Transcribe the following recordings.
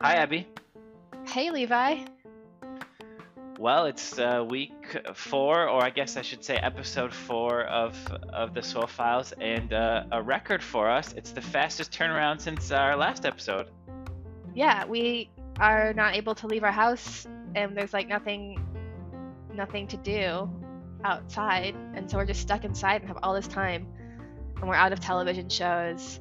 Hi, Abby. Hey, Levi. Well, it's uh, week four, or I guess I should say episode four of of the SWO Files, and uh, a record for us. It's the fastest turnaround since our last episode. Yeah, we are not able to leave our house, and there's like nothing, nothing to do outside, and so we're just stuck inside and have all this time, and we're out of television shows.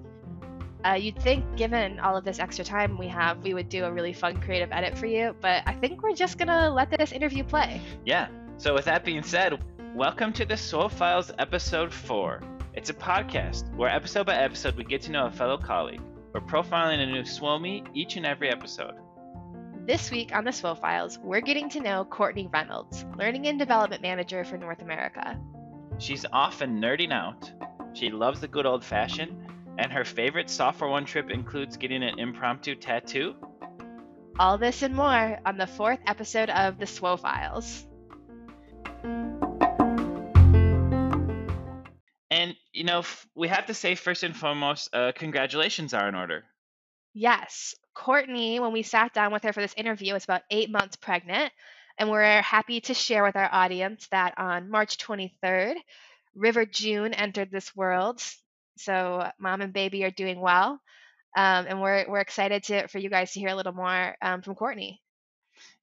Uh, you'd think, given all of this extra time we have, we would do a really fun creative edit for you, but I think we're just gonna let this interview play. Yeah. So with that being said, welcome to the SWO Files episode four. It's a podcast where episode by episode we get to know a fellow colleague. We're profiling a new SWOME each and every episode. This week on the SWO Files, we're getting to know Courtney Reynolds, Learning and Development Manager for North America. She's often nerding out. She loves the good old fashioned, and her favorite Software One trip includes getting an impromptu tattoo. All this and more on the fourth episode of the SWO Files. And, you know, f- we have to say first and foremost, uh, congratulations are in order. Yes, Courtney, when we sat down with her for this interview, was about eight months pregnant. And we're happy to share with our audience that on March 23rd, River June entered this world. So mom and baby are doing well. Um, and we're, we're excited to, for you guys to hear a little more um, from Courtney.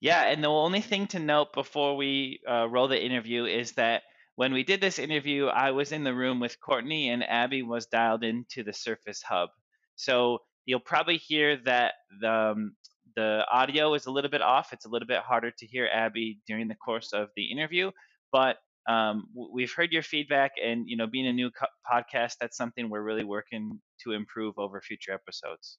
Yeah, and the only thing to note before we uh, roll the interview is that when we did this interview, I was in the room with Courtney and Abby was dialed into the Surface Hub. So you'll probably hear that the, um, the audio is a little bit off. It's a little bit harder to hear Abby during the course of the interview, but um, we've heard your feedback, and you know, being a new co- podcast, that's something we're really working to improve over future episodes.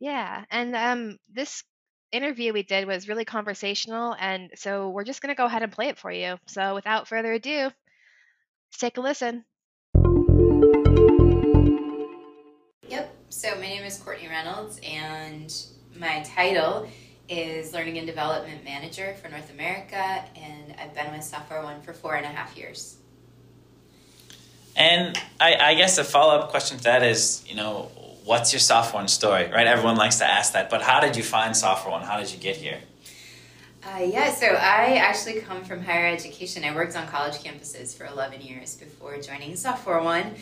Yeah, and um, this interview we did was really conversational, and so we're just going to go ahead and play it for you. So without further ado, let's take a listen. Yep. So my name is Courtney Reynolds, and my title is Learning and Development Manager for North America, and I've been with Software One for four and a half years. And I, I guess a follow up question to that is, you know, what's your Software One story, right? Everyone likes to ask that, but how did you find Software One? How did you get here? Uh, yeah, so I actually come from higher education. I worked on college campuses for 11 years before joining Software One.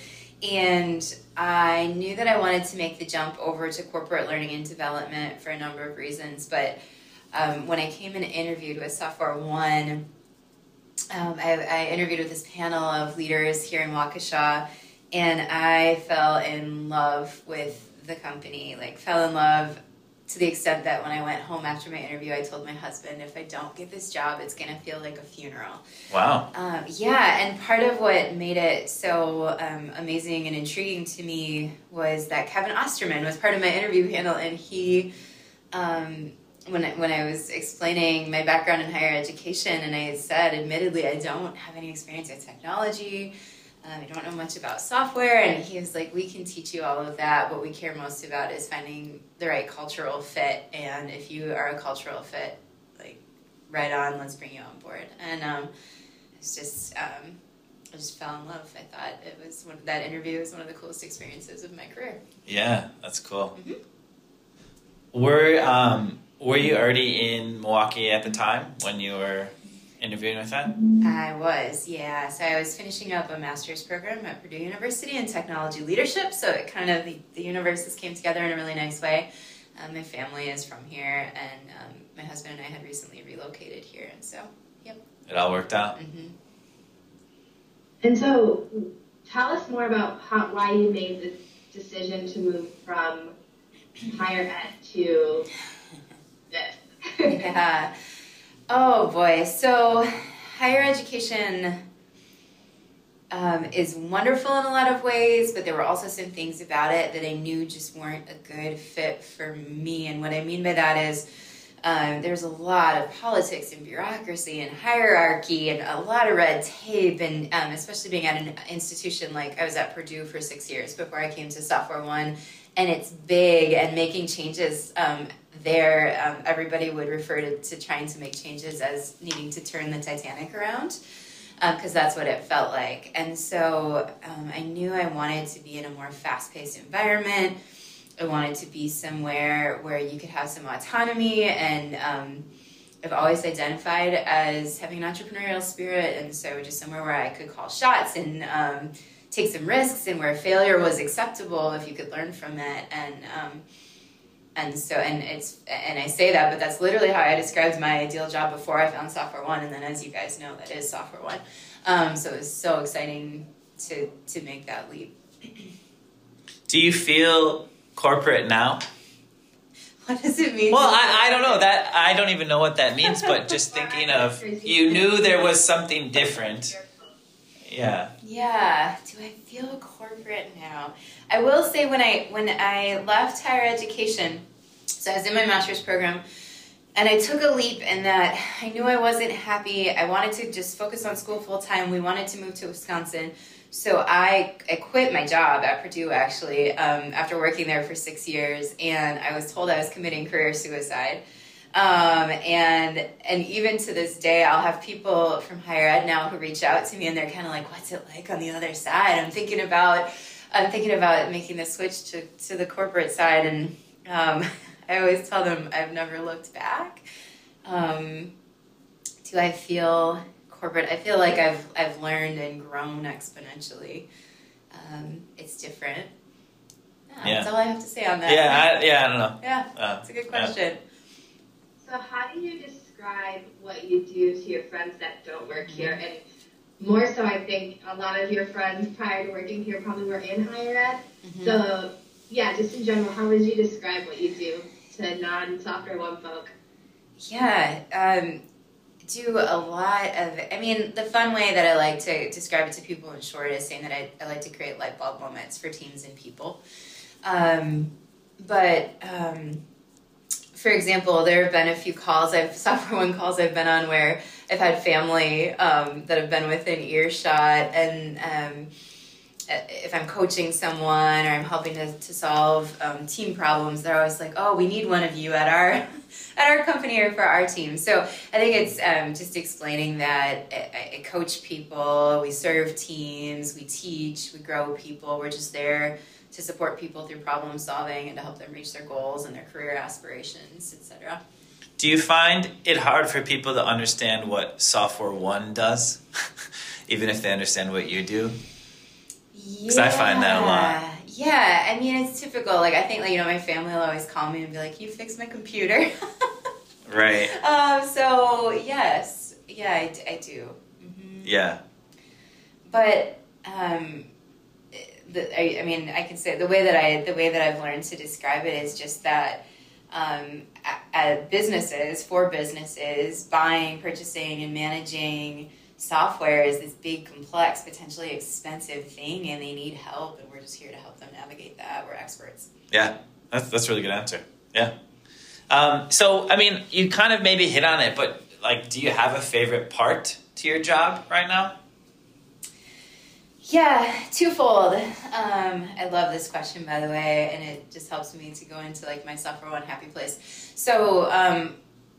And I knew that I wanted to make the jump over to corporate learning and development for a number of reasons. But um, when I came and interviewed with Software One, um, I, I, interviewed with this panel of leaders here in Waukesha, and I fell in love with the company. Like, fell in love to the extent that when I went home after my interview, I told my husband, if I don't get this job, it's going to feel like a funeral. Wow. Um, yeah, and part of what made it so um, amazing and intriguing to me was that Kevin Osterman was part of my interview panel, and he. Um, when I, when I was explaining my background in higher education, and I said, admittedly, I don't have any experience in technology. Um, I don't know much about software. And he was like, We can teach you all of that. What we care most about is finding the right cultural fit. And if you are a cultural fit, like, right on, let's bring you on board. And um, it's just, um, I just fell in love. I thought it was one, that interview was one of the coolest experiences of my career. Yeah, that's cool. Mm-hmm. Were, um, were you already in Milwaukee at the time when you were interviewing with that? I was, yeah. So I was finishing up a master's program at Purdue University in technology leadership. So it kind of, the, the universes came together in a really nice way. Um, my family is from here, and um, my husband and I had recently relocated here. And so, yep. It all worked out. Mm-hmm. And so, tell us more about how, why you made the decision to move from higher ed to this. yeah. Oh boy. So, higher education um, is wonderful in a lot of ways, but there were also some things about it that I knew just weren't a good fit for me. And what I mean by that is, um, there's a lot of politics and bureaucracy and hierarchy and a lot of red tape, and um, especially being at an institution like I was at Purdue for six years before I came to Software One, and it's big and making changes um, there. Um, everybody would refer to, to trying to make changes as needing to turn the Titanic around because um, that's what it felt like. And so um, I knew I wanted to be in a more fast paced environment I wanted to be somewhere where you could have some autonomy and um, I've always identified as having an entrepreneurial spirit, and so just somewhere where I could call shots and um, take some risks, and where failure was acceptable if you could learn from it, and um, and so and it's and I say that, but that's literally how I described my ideal job before I found Software One, and then as you guys know, that is Software One. Um, so it was so exciting to to make that leap. Do you feel corporate now? What does it mean? Well, I, I don't know that I don't even know what that means, but just thinking of you knew there was something different. Yeah. Yeah. Do I feel corporate now? I will say when I when I left higher education, so I was in my master's program, and I took a leap in that I knew I wasn't happy. I wanted to just focus on school full time. We wanted to move to Wisconsin. So I, I quit my job at Purdue actually um, after working there for six years, and I was told I was committing career suicide. Um, and and even to this day, I'll have people from higher ed now who reach out to me, and they're kind of like, "What's it like on the other side?" I'm thinking about I'm thinking about making the switch to to the corporate side, and um, I always tell them I've never looked back. Um, do I feel corporate. I feel like I've I've learned and grown exponentially. Um, it's different. Yeah, Yeah. That's all I have to say on that. Yeah, I, yeah, I don't know. yeah, Uh, that's a good yeah. So, how do you describe what you do to your friends that don't work here? And more so, I think a lot of your friends prior to working here probably were in higher ed. Mm-hmm. So, yeah, just in general, how would you describe what you do to non software one folk? Yeah, um, do a lot of. I mean, the fun way that I like to describe it to people in short is saying that I, I like to create light bulb moments for teams and people. Um, but um, for example, there have been a few calls I've software one calls I've been on where I've had family um, that have been within earshot, and um, if I'm coaching someone or I'm helping to, to solve um, team problems, they're always like, "Oh, we need one of you at our at our company or for our team." So I think it's um, just explaining that I, I coach people, we serve teams, we teach, we grow people. We're just there to support people through problem solving and to help them reach their goals and their career aspirations, etc. Do you find it hard for people to understand what Software One does, even if they understand what you do? Yeah. Because I find that a lot. Yeah, I mean it's typical. Like I think, like you know, my family will always call me and be like, "You fix my computer." Right. um. So yes, yeah, I do. hmm Yeah. But um, the, I, I mean, I can say the way that I the way that I've learned to describe it is just that um, at businesses for businesses, buying, purchasing, and managing software is this big, complex, potentially expensive thing, and they need help, and we're just here to help them navigate that. We're experts. Yeah. That's that's really good answer. Yeah. Um, so I mean, you kind of maybe hit on it, but like, do you have a favorite part to your job right now? Yeah, twofold. Um, I love this question, by the way, and it just helps me to go into like my software one happy place. So um,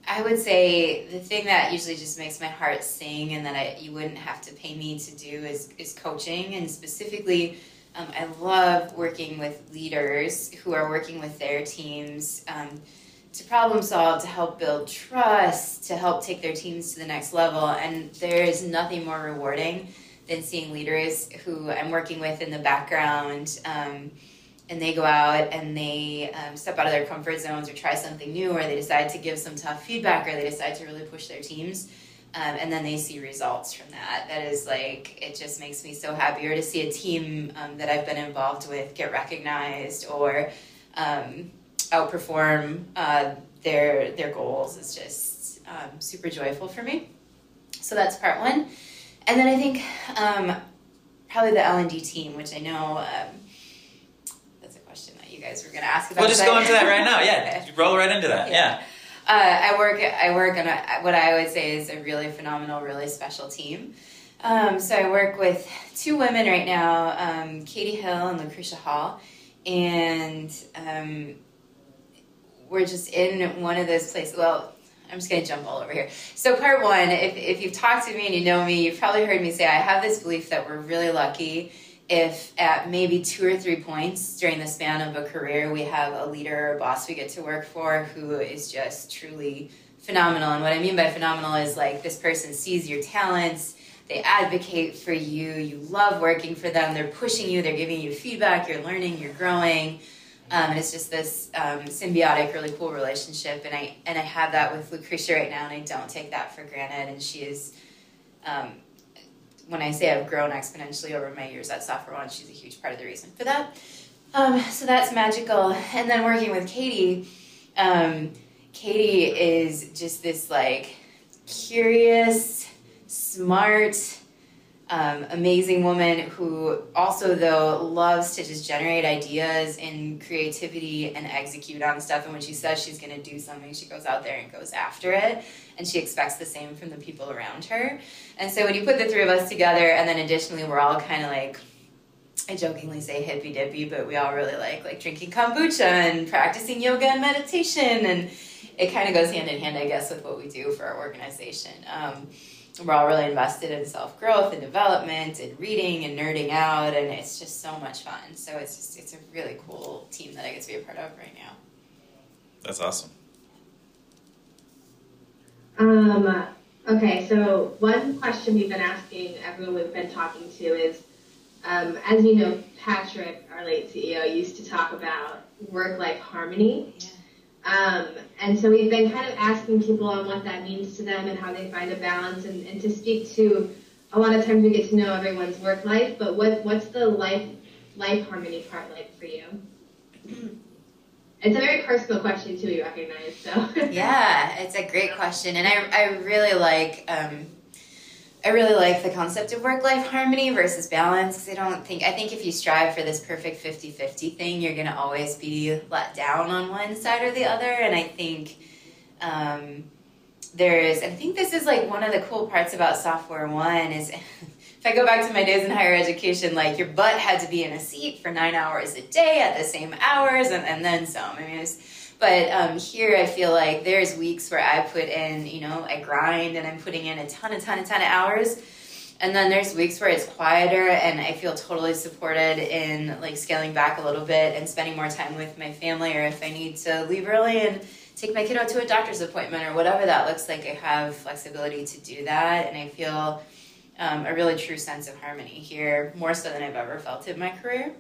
I would say the thing that usually just makes my heart sing, and that I, you wouldn't have to pay me to do is is coaching, and specifically. Um, I love working with leaders who are working with their teams um, to problem solve, to help build trust, to help take their teams to the next level. And there is nothing more rewarding than seeing leaders who I'm working with in the background. Um, and they go out and they um, step out of their comfort zones or try something new, or they decide to give some tough feedback, or they decide to really push their teams. Um, and then they see results from that. That is like, it just makes me so happy. Or to see a team um, that I've been involved with get recognized or um, outperform uh, their, their goals is just um, super joyful for me. So that's part one. And then I think um, probably the L and D team, which I know um, that's a question that you guys were going to ask about. We'll just go into that right now. Yeah. Okay. Roll right into that. Yeah. Yeah. Uh, I work. I work on a, what I would say is a really phenomenal, really special team. Um, so I work with two women right now, um, Katie Hill and Lucretia Hall, and um, we're just in one of those places. Well, I'm just gonna jump all over here. So part one, if if you've talked to me and you know me, you've probably heard me say I have this belief that we're really lucky if at maybe two or three points during the span of a career we have a leader or boss we get to work for who is just truly phenomenal. And what I mean by phenomenal is like this person sees your talents, they advocate for you, you love working for them, they're pushing you, they're giving you feedback, you're learning, you're growing. Um, and it's just this um, symbiotic, really cool relationship, and I and I have that with Lucretia right now, and I don't take that for granted. And she is, um, when I say I've grown exponentially over my years at Software One, she's a huge part of the reason for that. Um, so that's magical. And then working with Katie, um, Katie is just this like curious, smart, um, amazing woman who also though loves to just generate ideas and creativity and execute on stuff. And when she says she's going to do something, she goes out there and goes after it. And she expects the same from the people around her. And so when you put the three of us together, and then additionally we're all kind of like I jokingly say hippy dippy, but we all really like like drinking kombucha and practicing yoga and meditation, and it kind of goes hand in hand, I guess, with what we do for our organization. Um, we're all really invested in self growth and development and reading and nerding out, and it's just so much fun. So it's just it's a really cool team that I get to be a part of right now. That's awesome. Um, okay, so one question we've been asking everyone we've been talking to is, um, as you know, Patrick, our late CEO, used to talk about work-life harmony. Yeah. Um, and so we've been kind of asking people on what that means to them and how they find a balance and, and to speak to a lot of times we get to know everyone's work life, but what what's the life life harmony part like for you? It's a very personal question too, you recognize, so Yeah, it's a great question, and I I really like um, I really like the concept of work life harmony versus balance. I don't think I think if you strive for this perfect 50-50 thing, you're gonna always be let down on one side or the other. And I think um, there's I think this is like one of the cool parts about software one is if I go back to my days in higher education, like your butt had to be in a seat for nine hours a day at the same hours and, and then some. I mean, but um, here I feel like there's weeks where I put in, you know, I grind and I'm putting in a ton, a ton, a ton of hours. And then there's weeks where it's quieter and I feel totally supported in like scaling back a little bit and spending more time with my family or if I need to leave early and take my kiddo to a doctor's appointment or whatever that looks like, I have flexibility to do that. And I feel um, a really true sense of harmony here, more so than I've ever felt in my career.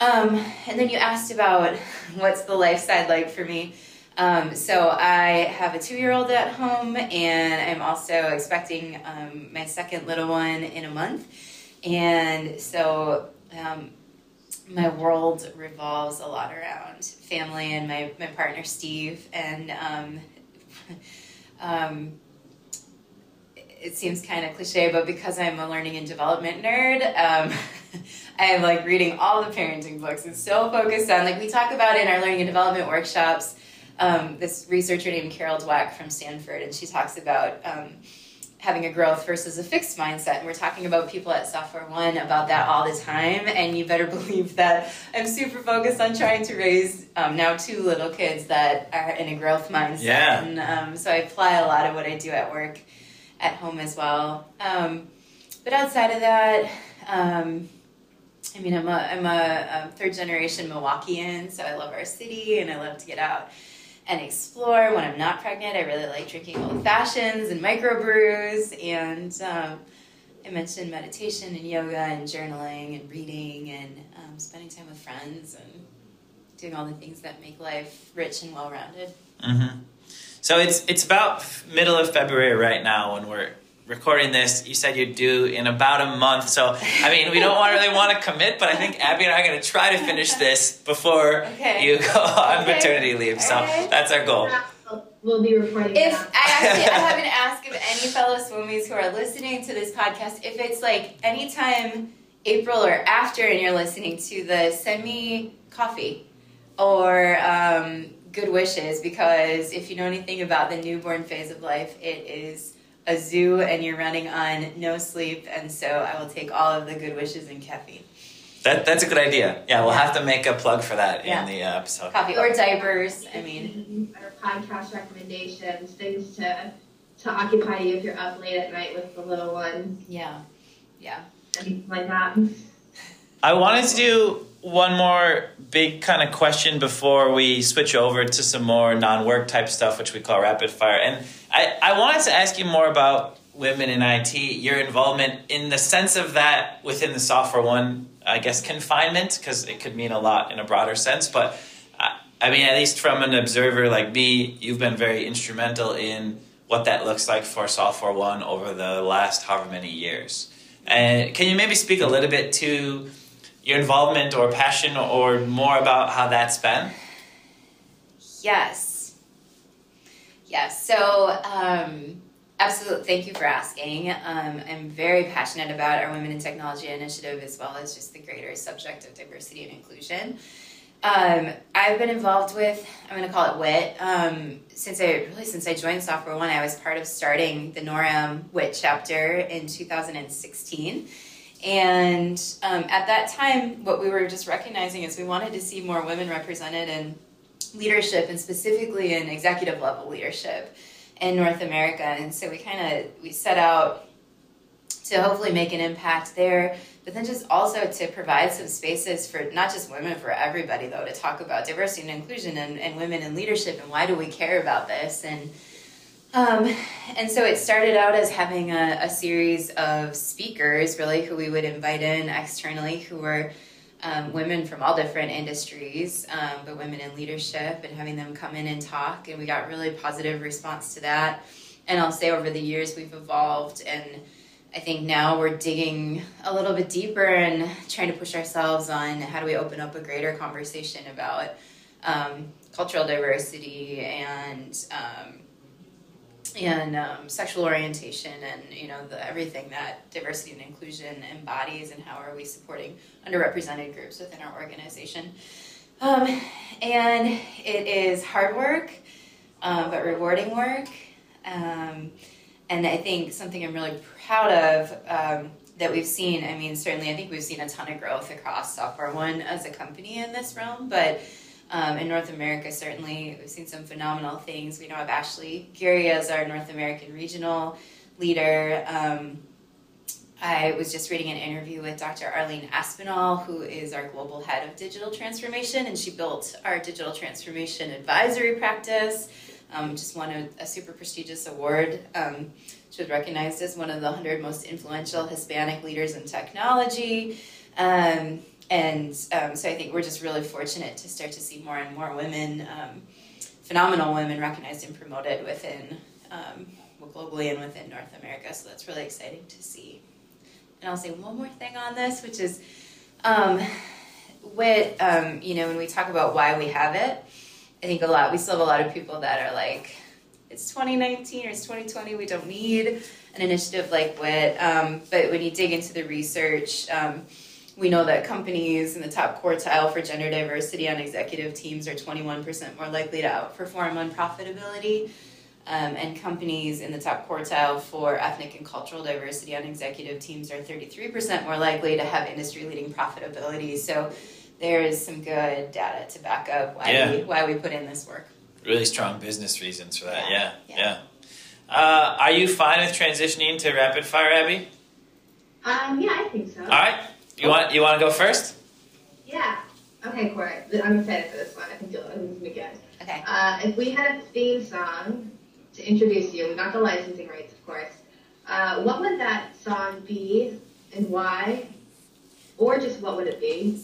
Um, and then you asked about what's the life side like for me. Um, so I have a two-year-old at home, and I'm also expecting um, my second little one in a month. And so um, my world revolves a lot around family and my, my partner Steve. And um, um, it seems kind of cliche, but because I'm a learning and development nerd, I'm like reading all the parenting books. It's so focused on like we talk about in our learning and development workshops. Um, this researcher named Carol Dweck from Stanford, and she talks about um, having a growth versus a fixed mindset. And we're talking about people at Software One about that all the time. And you better believe that I'm super focused on trying to raise um, now two little kids that are in a growth mindset. Yeah. And um, so I apply a lot of what I do at work at home as well. Um, but outside of that, um, I mean, I'm a, I'm a, a third generation Milwaukeean, so I love our city and I love to get out and explore. When I'm not pregnant, I really like drinking old fashions and microbrews. And um, I mentioned meditation and yoga and journaling and reading and um, spending time with friends and doing all the things that make life rich and well rounded. Mm-hmm. So it's it's about middle of February right now when we're recording this. You said you'd do in about a month. So I mean, we don't want, really want to commit, but I think Abby and I are going to try to finish this before Okay. you go on Okay. maternity leave. So All right. that's our goal. We'll be reporting If back. I actually I haven't asked of any fellow swimmies who are listening to this podcast, if it's like anytime April or after and you're listening to the send me coffee or um, good wishes because if you know anything about the newborn phase of life, it is a zoo and you're running on no sleep and so I will take all of the good wishes and caffeine. That that's a good idea. Yeah, we'll have to make a plug for that Yeah. in the uh, episode. Coffee or diapers. I mean, Our podcast recommendations, things to to occupy you if you're up late at night with the little one, yeah. Yeah. anything like that. I wanted to do one more big kind of question before we switch over to some more non-work type stuff, which we call rapid fire. And I, I wanted to ask you more about women in IT, your involvement in the sense of that within the Software One, I guess, confinement, because it could mean a lot in a broader sense. But I, I mean, at least from an observer like me, you've been very instrumental in what that looks like for Software One over the last however many years. And can you maybe speak a little bit to your involvement or passion or more about how that's been? Yes. Yes. So, um, absolutely. Thank you for asking. Um, I'm very passionate about our Women in Technology initiative as well as just the greater subject of diversity and inclusion. Um, I've been involved with, I'm going to call it WIT, um, since I really since I joined Software One. I was part of starting the NORAM WIT chapter in 2016. And um, at that time, what we were just recognizing is we wanted to see more women represented in leadership and specifically in executive level leadership in North America. And so we kind of we set out to hopefully make an impact there, but then just also to provide some spaces for not just women, for everybody though, to talk about diversity and inclusion and, and women in leadership and why do we care about this and um, and so it started out as having a, a, series of speakers, really, who we would invite in externally, who were um, women from all different industries, um, but women in leadership, and having them come in and talk. And we got really positive response to that. And I'll say over the years we've evolved, and I think now we're digging a little bit deeper and trying to push ourselves on how do we open up a greater conversation about um, cultural diversity and um, and um, sexual orientation and you know the, everything that diversity and inclusion embodies and how are we supporting underrepresented groups within our organization. Um, and it is hard work um, but rewarding work. Um, and i think something i'm really proud of um, that we've seen i mean certainly i think we've seen a ton of growth across software one as a company in this realm but um, in North America, certainly, we've seen some phenomenal things. We know of Ashley Geary as our North American regional leader. Um, I was just reading an interview with Dr. Arlene Aspinall, who is our global head of digital transformation, and she built our digital transformation advisory practice. Um, just won a, a, super prestigious award. Um, she was recognized as one of the 100 most influential Hispanic leaders in technology. Um, and um, so I think we're just really fortunate to start to see more and more women, um, phenomenal women, recognized and promoted within um, globally and within North America. So that's really exciting to see. And I'll say one more thing on this, which is, um, with um, you know, when we talk about why we have it, I think a lot we still have a lot of people that are like, it's 2019 or it's 2020, we don't need an initiative like WIT. Um, but when you dig into the research we know that companies in the top quartile for gender diversity on executive teams are 21% more likely to outperform on profitability. Um, and companies in the top quartile for ethnic and cultural diversity on executive teams are 33% more likely to have industry leading profitability. So there is some good data to back up why, yeah. we, why we put in this work. Really strong business reasons for that, yeah. Yeah. yeah. Uh, are you fine with transitioning to rapid fire, Abby? Um, yeah, I think so. All right. You want you want to go first? Yeah. Okay, Corey. I'm excited for this one. I think you'll, this be good. Okay. Uh, if we had a theme song to introduce you, we got the licensing rights, of course. Uh, what would that song be, and why, or just what would it be?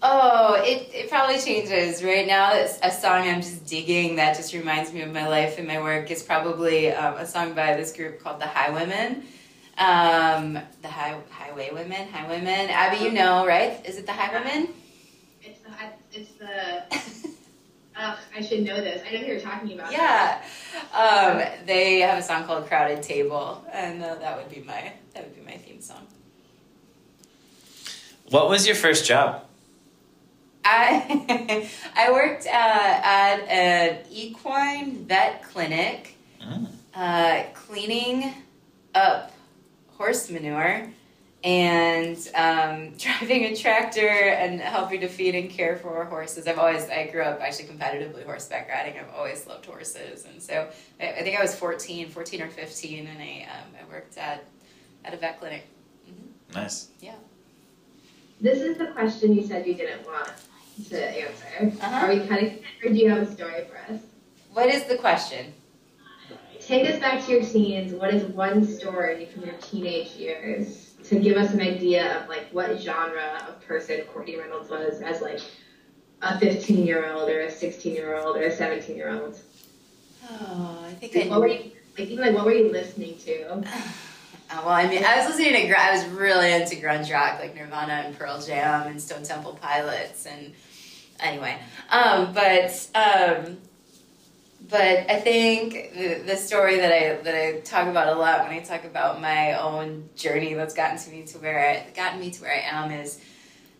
Oh, it, it probably changes. Right now, it's a song I'm just digging that just reminds me of my life and my work is probably um, a song by this group called the Highwomen. Um, the high, Highway Women, Highwomen. Abby, you know, right? Is it the Highwomen? It's the it's the. uh, I should know this. I know who you're talking about. Yeah, um, they have a song called "Crowded Table," and uh, that would be my that would be my theme song. What was your first job? I I worked uh, at an equine vet clinic, mm. uh, cleaning up horse manure and um, driving a tractor and helping to feed and care for horses. I've always, I grew up actually competitively horseback riding. I've always loved horses. And so I, I think I was 14, 14 or 15, and I, um, I worked at, at a vet clinic. Mm-hmm. Nice. Yeah. this is the question you said you didn't want to answer. Uh-huh. Are we cutting, or do you have a story for us? What is the question? Take us back to your teens. What is one story from your teenage years to give us an idea of like what genre of person Courtney Reynolds was as like a 15 year old or a 16 year old or a 17 year old? Oh, I think Like, I what were you like? Even like what were you listening to? Uh, well, I mean, I was listening to, I was really into grunge rock, like Nirvana and Pearl Jam and Stone Temple Pilots, and anyway, um, but um, but I think the, the story that I that I talk about a lot when I talk about my own journey that's gotten to me to where I gotten me to where I am is,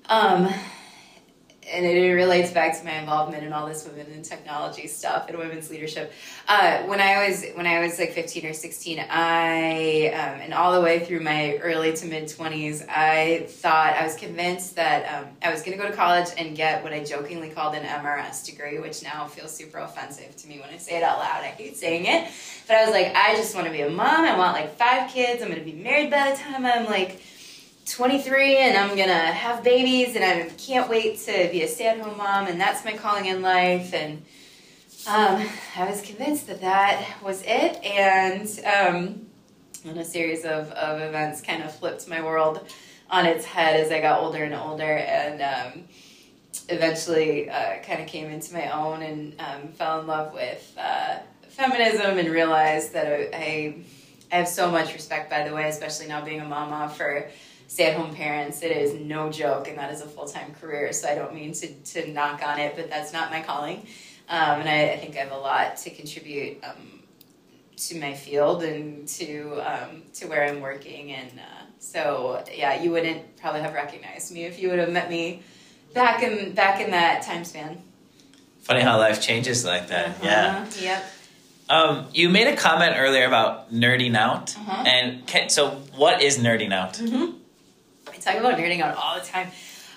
um, and it relates back to my involvement in all this women in technology stuff and women's leadership. Uh, when I was when I was like 15 or 16, I um, and all the way through my early to mid 20s, I thought I was convinced that um, I was going to go to college and get what I jokingly called an MRS degree, which now feels super offensive to me when I say it out loud. I hate saying it, but I was like, I just want to be a mom. I want like five kids. I'm going to be married by the time I'm like 23 and I'm gonna have babies and I can't wait to be a stay-at-home mom and that's my calling in life and um, I was convinced that that was it and um, and a series of, of events kind of flipped my world on its head as I got older and older and um, eventually uh, kind of came into my own and um, fell in love with uh, feminism and realized that I, I I have so much respect by the way especially now being a mama for stay-at-home parents it is no joke and that is a full-time career so i don't mean to, to knock on it but that's not my calling um, and I, I think i have a lot to contribute um, to my field and to um, to where i'm working and uh, so yeah you wouldn't probably have recognized me if you would have met me back in back in that time span Funny how life changes like that. Yeah. Uh-huh. yep Um, you made a comment earlier about nerding out, Uh-huh. and can, so what is nerding out? hmm I talk about nerding out all the time.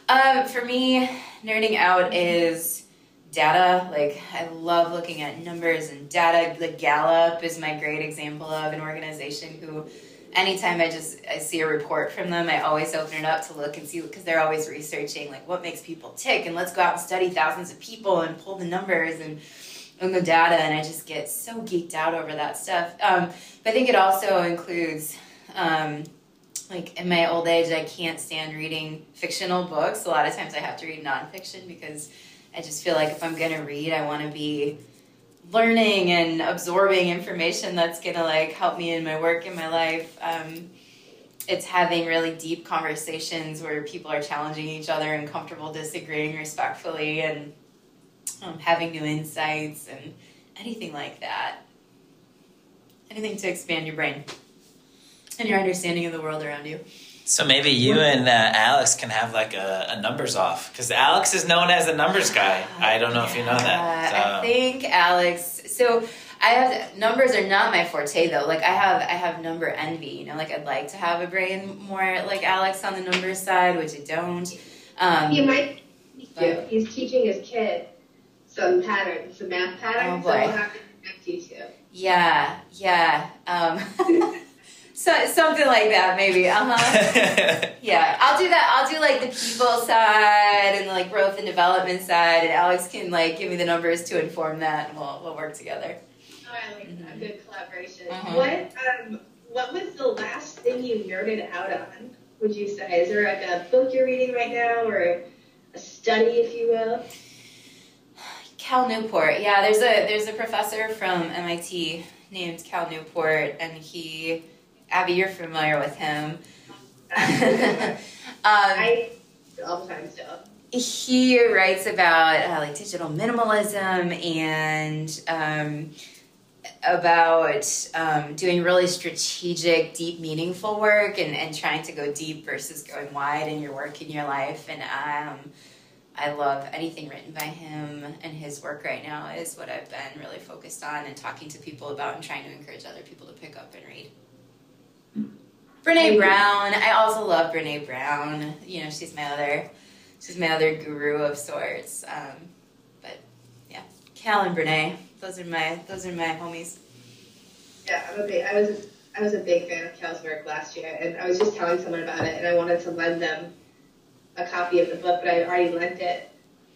Um, for me, nerding out is data. Like, I love looking at numbers and data. The Gallup is my great example of an organization who, anytime I just I see a report from them, I always open it up to look and see because they're always researching like what makes people tick, and let's go out and study thousands of people and pull the numbers and and the data, and I just get so geeked out over that stuff. Um, but I think it also includes. Um, like in my old age, I can't stand reading fictional books. A lot of times I have to read nonfiction because I just feel like if I'm gonna read, I want to be learning and absorbing information that's gonna like help me in my work in my life. Um, it's having really deep conversations where people are challenging each other and comfortable disagreeing respectfully and um, having new insights and anything like that. Anything to expand your brain and your understanding of the world around you. So maybe you and uh, Alex can have like a, a numbers off because Alex is known as the numbers guy. I don't know if you know that. Yeah, I think Alex. So I have numbers are not my forte though. Like I have I have number envy. You know, like I'd like to have a brain more like Alex on the numbers side, which I don't. Um, He might do. He's teaching his kid some patterns, some math patterns. Oh, so boy. we'll have to connect you two. yeah, yeah. Um, so something like that maybe. Uh huh. Yeah, I'll do that. I'll do like the people side and like growth and development side, and Alex can like give me the numbers to inform that, and we'll we'll work together. Oh, I like that. Good collaboration. Mhm. What um what was the last thing you nerded out on? Would you say? Is there like a book you're reading right now, or a study, if you will? Cal Newport. Yeah, there's a there's a professor from MIT named Cal Newport, and he, Abby, you're familiar with him. um, I all the time still. he writes about uh, like digital minimalism and um, about um, doing really strategic, deep, meaningful work and, and trying to go deep versus going wide in your work in your life. And um, I love anything written by him and his work right now is what I've been really focused on and talking to people about and trying to encourage other people to pick up and read. Brene Brown. I also love Brene Brown. You know, she's my other she's my other guru of sorts. Um, but yeah, Cal and Brene, those are my those are my homies. Yeah, I'm a big. I was I was a big fan of Cal's work last year, and I was just telling someone about it, and I wanted to lend them a copy of the book, but I already lent it.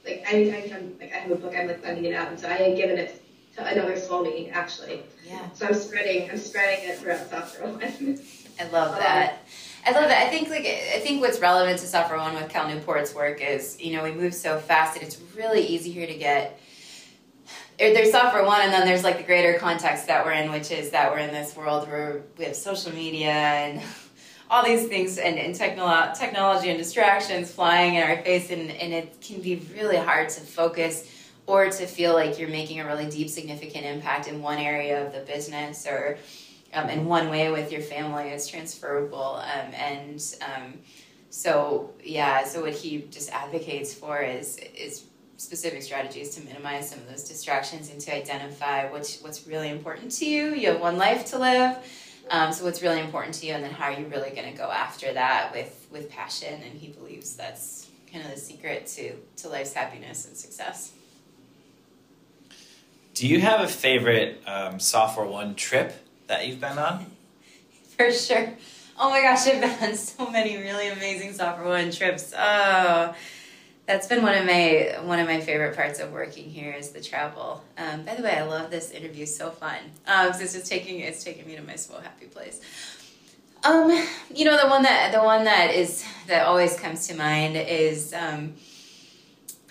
Like anytime I, I'm, like I have a book, I'm like lending it out, and so I had given it to another soulmate actually. Yeah. So I'm spreading, I'm spreading it throughout South One. I love that. I love that. I think like I think what's relevant to Software One with Cal Newport's work is you know we move so fast and it's really easy here to get. Er, there's Software One, and then there's like the greater context that we're in, which is that we're in this world where we have social media and all these things and, and technolo- technology and distractions flying in our face, and, and it can be really hard to focus or to feel like you're making a really deep, significant impact in one area of the business or um, in one way with your family. is transferable. Um, and um, so, yeah, so what he just advocates for is, is specific strategies to minimize some of those distractions and to identify what's, what's really important to you. You have one life to live. Um, so what's really important to you, and then how are you really going to go after that with with passion? And he believes that's kind of the secret to to life's happiness and success. Do you have a favorite um, Software One trip that you've been on? For sure. Oh my gosh, I've been on so many really amazing Software One trips. Oh, that's been one of my one of my favorite parts of working here is the travel. Um, by the way, I love this interview. So fun um, it's just taking it's taking me to my so happy place. Um, you know the one that the one that is that always comes to mind is um,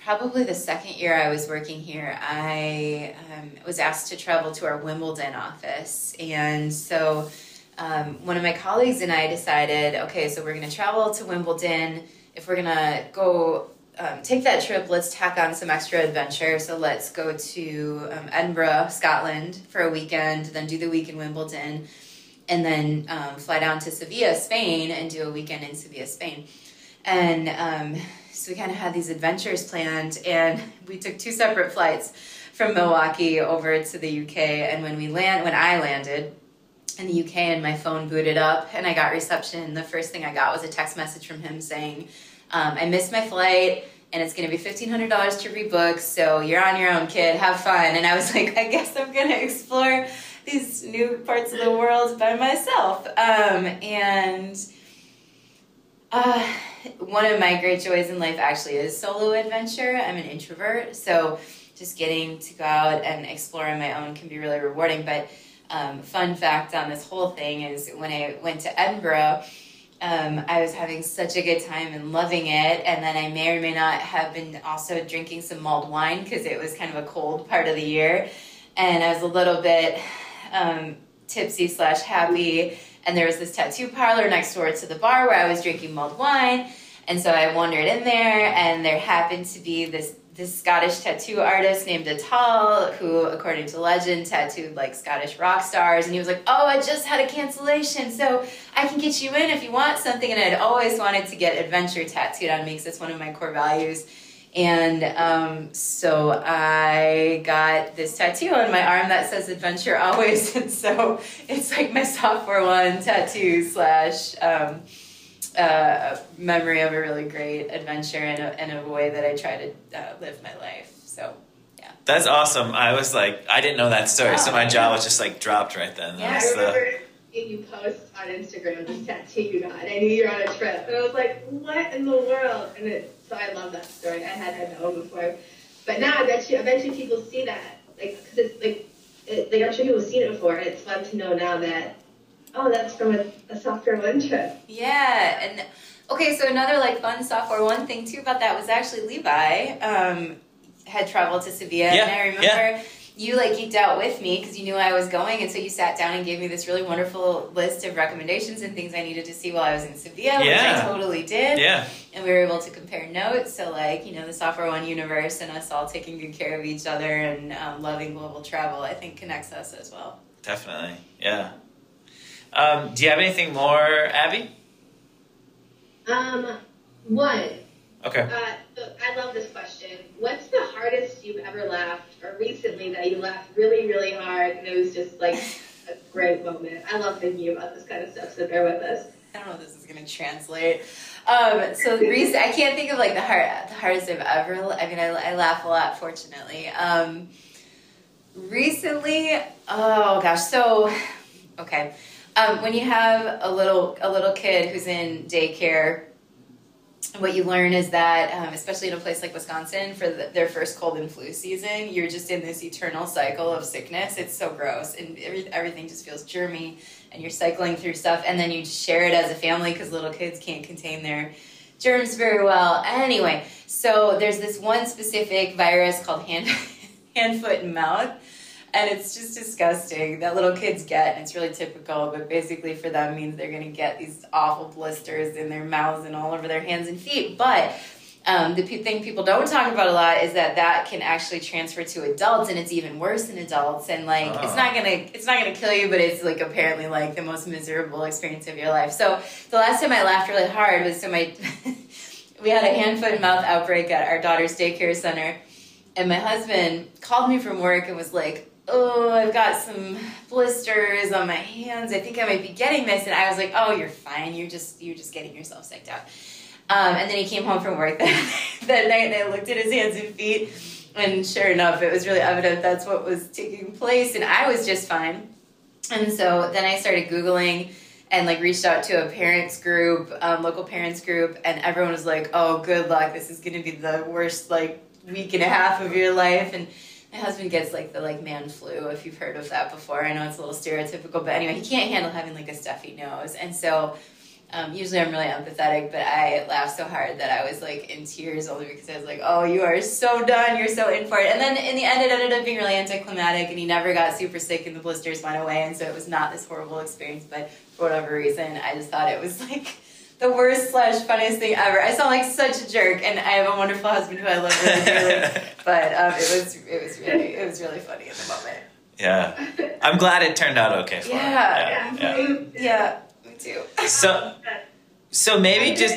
probably the second year I was working here. I um, was asked to travel to our Wimbledon office, and so um, one of my colleagues and I decided, okay, so we're going to travel to Wimbledon. If we're going to go um, take that trip, let's tack on some extra adventure. So let's go to um, Edinburgh, Scotland for a weekend, then do the week in Wimbledon, and then um, fly down to Sevilla, Spain, and do a weekend in Sevilla, Spain. And um, so we kind of had these adventures planned, and we took two separate flights from Milwaukee over to the UK. And when we land, when I landed in the UK, and my phone booted up, and I got reception, the first thing I got was a text message from him saying um, I missed my flight and it's going to be $1,500 to rebook. So you're on your own, kid. Have fun. And I was like, I guess I'm going to explore these new parts of the world by myself. Um, and uh, one of my great joys in life actually is solo adventure. I'm an introvert. So just getting to go out and explore on my own can be really rewarding. But um, fun fact on this whole thing is when I went to Edinburgh, um, I was having such a good time and loving it. And then I may or may not have been also drinking some mulled wine because it was kind of a cold part of the year. And I was a little bit um, tipsy slash happy. And there was this tattoo parlor next door to the bar where I was drinking mulled wine. And so I wandered in there, and there happened to be this this Scottish tattoo artist named Atal, who, according to legend, tattooed like Scottish rock stars. And he was like, Oh, I just had a cancellation, so I can get you in if you want something. And I'd always wanted to get adventure tattooed on me because it's one of my core values. And um, so I got this tattoo on my arm that says adventure always. And so it's like my Software One tattoo slash. Um, uh, memory of a really great adventure and a, and a way that I try to uh, live my life. So, yeah. That's awesome. I was like, I didn't know that story, Oh, so my jaw was just like dropped right then. Yeah, I was the- remember you post on Instagram this tattoo you got, I knew you were on a trip, and I was like, "What in the world?" And it, so I love that story. I had had known before, but now I bet you, I bet you people see that, like, because it's like, it, like I'm sure people have seen it before, and it's fun to know now that, oh, that's from a, a software one trip. Yeah, and okay, so another like fun software one thing too about that was actually Levi um, had traveled to Sevilla, Yeah, and I remember you like geeked out with me because you knew I was going, and so you sat down and gave me this really wonderful list of recommendations and things I needed to see while I was in Sevilla, which I totally did. yeah. and we were able to compare notes. So, like, you know, the Software One universe and us all taking good care of each other and um, loving global travel, I think connects us as well. Definitely. Yeah. Um, do you have anything more, Abby? Um, one, Okay. Uh, so I love this question. What's the hardest you've ever laughed, or recently that you laughed really, really hard, and it was just like a great moment? I love thinking about this kind of stuff, so bear with us. I don't know if this is going to translate. Um, so, recent, I can't think of like the hard, the hardest I've ever. I mean, I, I laugh a lot, fortunately. Um, recently, oh gosh, so okay. Um, when you have a little a little kid who's in daycare what you learn is that, um, especially in a place like Wisconsin, for the, their first cold and flu season, you're just in this eternal cycle of sickness. It's so gross, and every, everything just feels germy, and you're cycling through stuff, and then you share it as a family because little kids can't contain their germs very well. Anyway, so there's this one specific virus called hand, hand, foot, and mouth and it's just disgusting that little kids get and it's really typical but basically for them means they're going to get these awful blisters in their mouths and all over their hands and feet. But um, the thing people don't talk about a lot is that that can actually transfer to adults and it's even worse in adults. And like oh. it's not gonna it's not gonna kill you but it's like apparently like the most miserable experience of your life. So the last time i laughed really hard was so my we had a hand foot and mouth outbreak at our daughter's daycare center. And my husband called me from work and was like oh, I've got some blisters on my hands. I think I might be getting this. And I was like, oh, you're fine. You're just you're just getting yourself psyched out. Um, and then he came home from work that, that night and I looked at his hands and feet. And sure enough, it was really evident that's what was taking place. And I was just fine. And so then I started Googling and like reached out to a parents group, um, local parents group, and everyone was like, "Oh, good luck! This is going to be the worst like week and a half of your life." And my husband gets like the like man flu if you've heard of that before. I know it's a little stereotypical, but anyway, he can't handle having like a stuffy nose, and so. Um, usually I'm really empathetic, but I laughed so hard that I was like in tears only because I was like, "Oh, you are so done. You're so in for it." And then in the end, it ended up being really anticlimactic, and he never got super sick, and the blisters went away, and so it was not this horrible experience. But for whatever reason, I just thought it was like the worst slash funniest thing ever. I sound like such a jerk, and I have a wonderful husband who I love really dearly. but um, it was it was really it was really funny in the moment. Yeah, I'm glad it turned out okay for yeah. him. Yeah, yeah, yeah, me too. So, so maybe just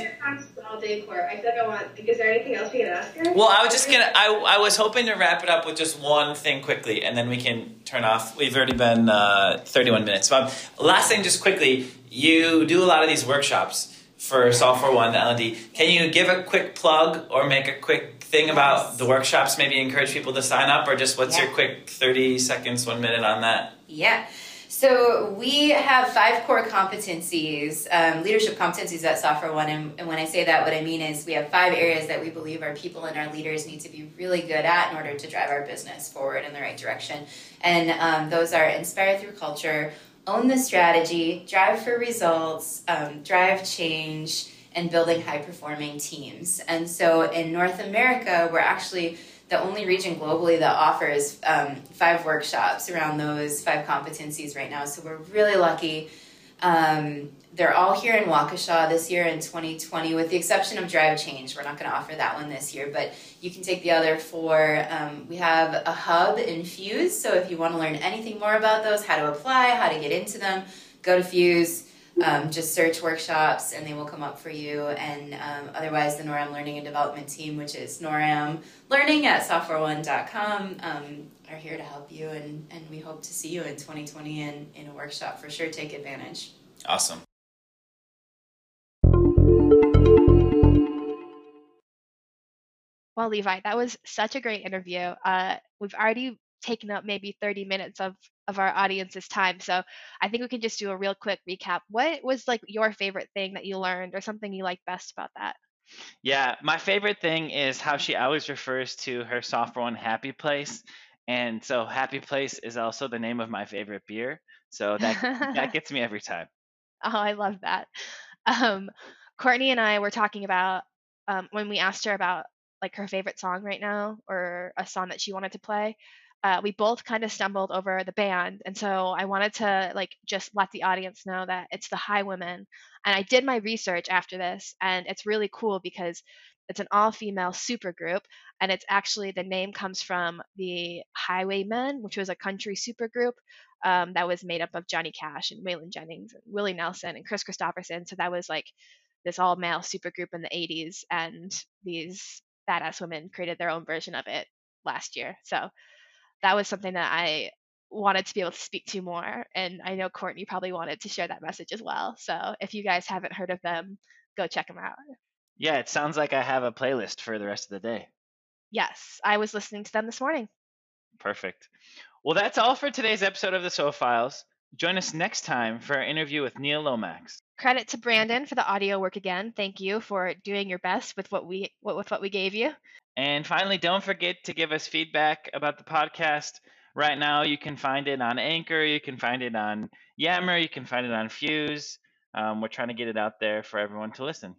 all day court. I feel like I want. Like, is there anything else we can ask her? Well, I was just gonna. I I was hoping to wrap it up with just one thing quickly, and then we can turn off. We've already been uh, 31 minutes. But last thing, just quickly, you do a lot of these workshops for SoftwareONE, the L&D. Can you give a quick plug or make a quick thing about yes. the workshops? Maybe encourage people to sign up, or just what's yeah. your quick 30 seconds, one minute on that? Yeah. So we have five core competencies, um, leadership competencies at SoftwareONE. And, and, when I say that, what I mean is we have five areas that we believe our people and our leaders need to be really good at in order to drive our business forward in the right direction. And um, those are inspire through culture, own the strategy, drive for results, um, drive change, and building high performing teams. And so in North America, we're actually the only region globally that offers um, five workshops around those five competencies right now. So we're really lucky. Um, they're all here in Waukesha this year in 2020, with the exception of Drive Change. We're not going to offer that one this year, but you can take the other four. Um, we have a hub in Fuse, so if you want to learn anything more about those, how to apply, how to get into them, go to Fuse. Um, just search workshops and they will come up for you. And um, otherwise, the NORAM Learning and Development team, which is NORAM Learning at softwareone.com, um, are here to help you. And, and we hope to see you in 2020 in, in a workshop. For sure, take advantage. Awesome. Well, Levi, that was such a great interview. Uh, we've already taken up maybe 30 minutes of, of our audience's time. So I think we can just do a real quick recap. What was like your favorite thing that you learned or something you like best about that? Yeah, my favorite thing is how she always refers to her SoftwareONE happy place. And so happy place is also the name of my favorite beer. So that that gets me every time. Oh, I love that. Um, Courtney and I were talking about um, when we asked her about like her favorite song right now or a song that she wanted to play uh, we both kind of stumbled over the band and so i wanted to like just let the audience know that it's the highwomen and i did my research after this and it's really cool because it's an all-female supergroup and it's actually the name comes from the highwaymen which was a country supergroup um, that was made up of johnny cash and waylon jennings and willie nelson and kris kristofferson so that was like this all-male supergroup in the 80s and these badass women created their own version of it last year. So that was something that I wanted to be able to speak to more. And I know Courtney probably wanted to share that message as well. So if you guys haven't heard of them, go check them out. Yeah, it sounds like I have a playlist for the rest of the day. Yes, I was listening to them this morning. Perfect. Well, that's all for today's episode of the SWO Files. Join us next time for our interview with Neil Lomax. Credit to Brandon for the audio work again. Thank you for doing your best with what we what, with what we gave you. And finally, don't forget to give us feedback about the podcast. Right now, you can find it on Anchor, you can find it on Yammer, you can find it on Fuse. Um, we're trying to get it out there for everyone to listen.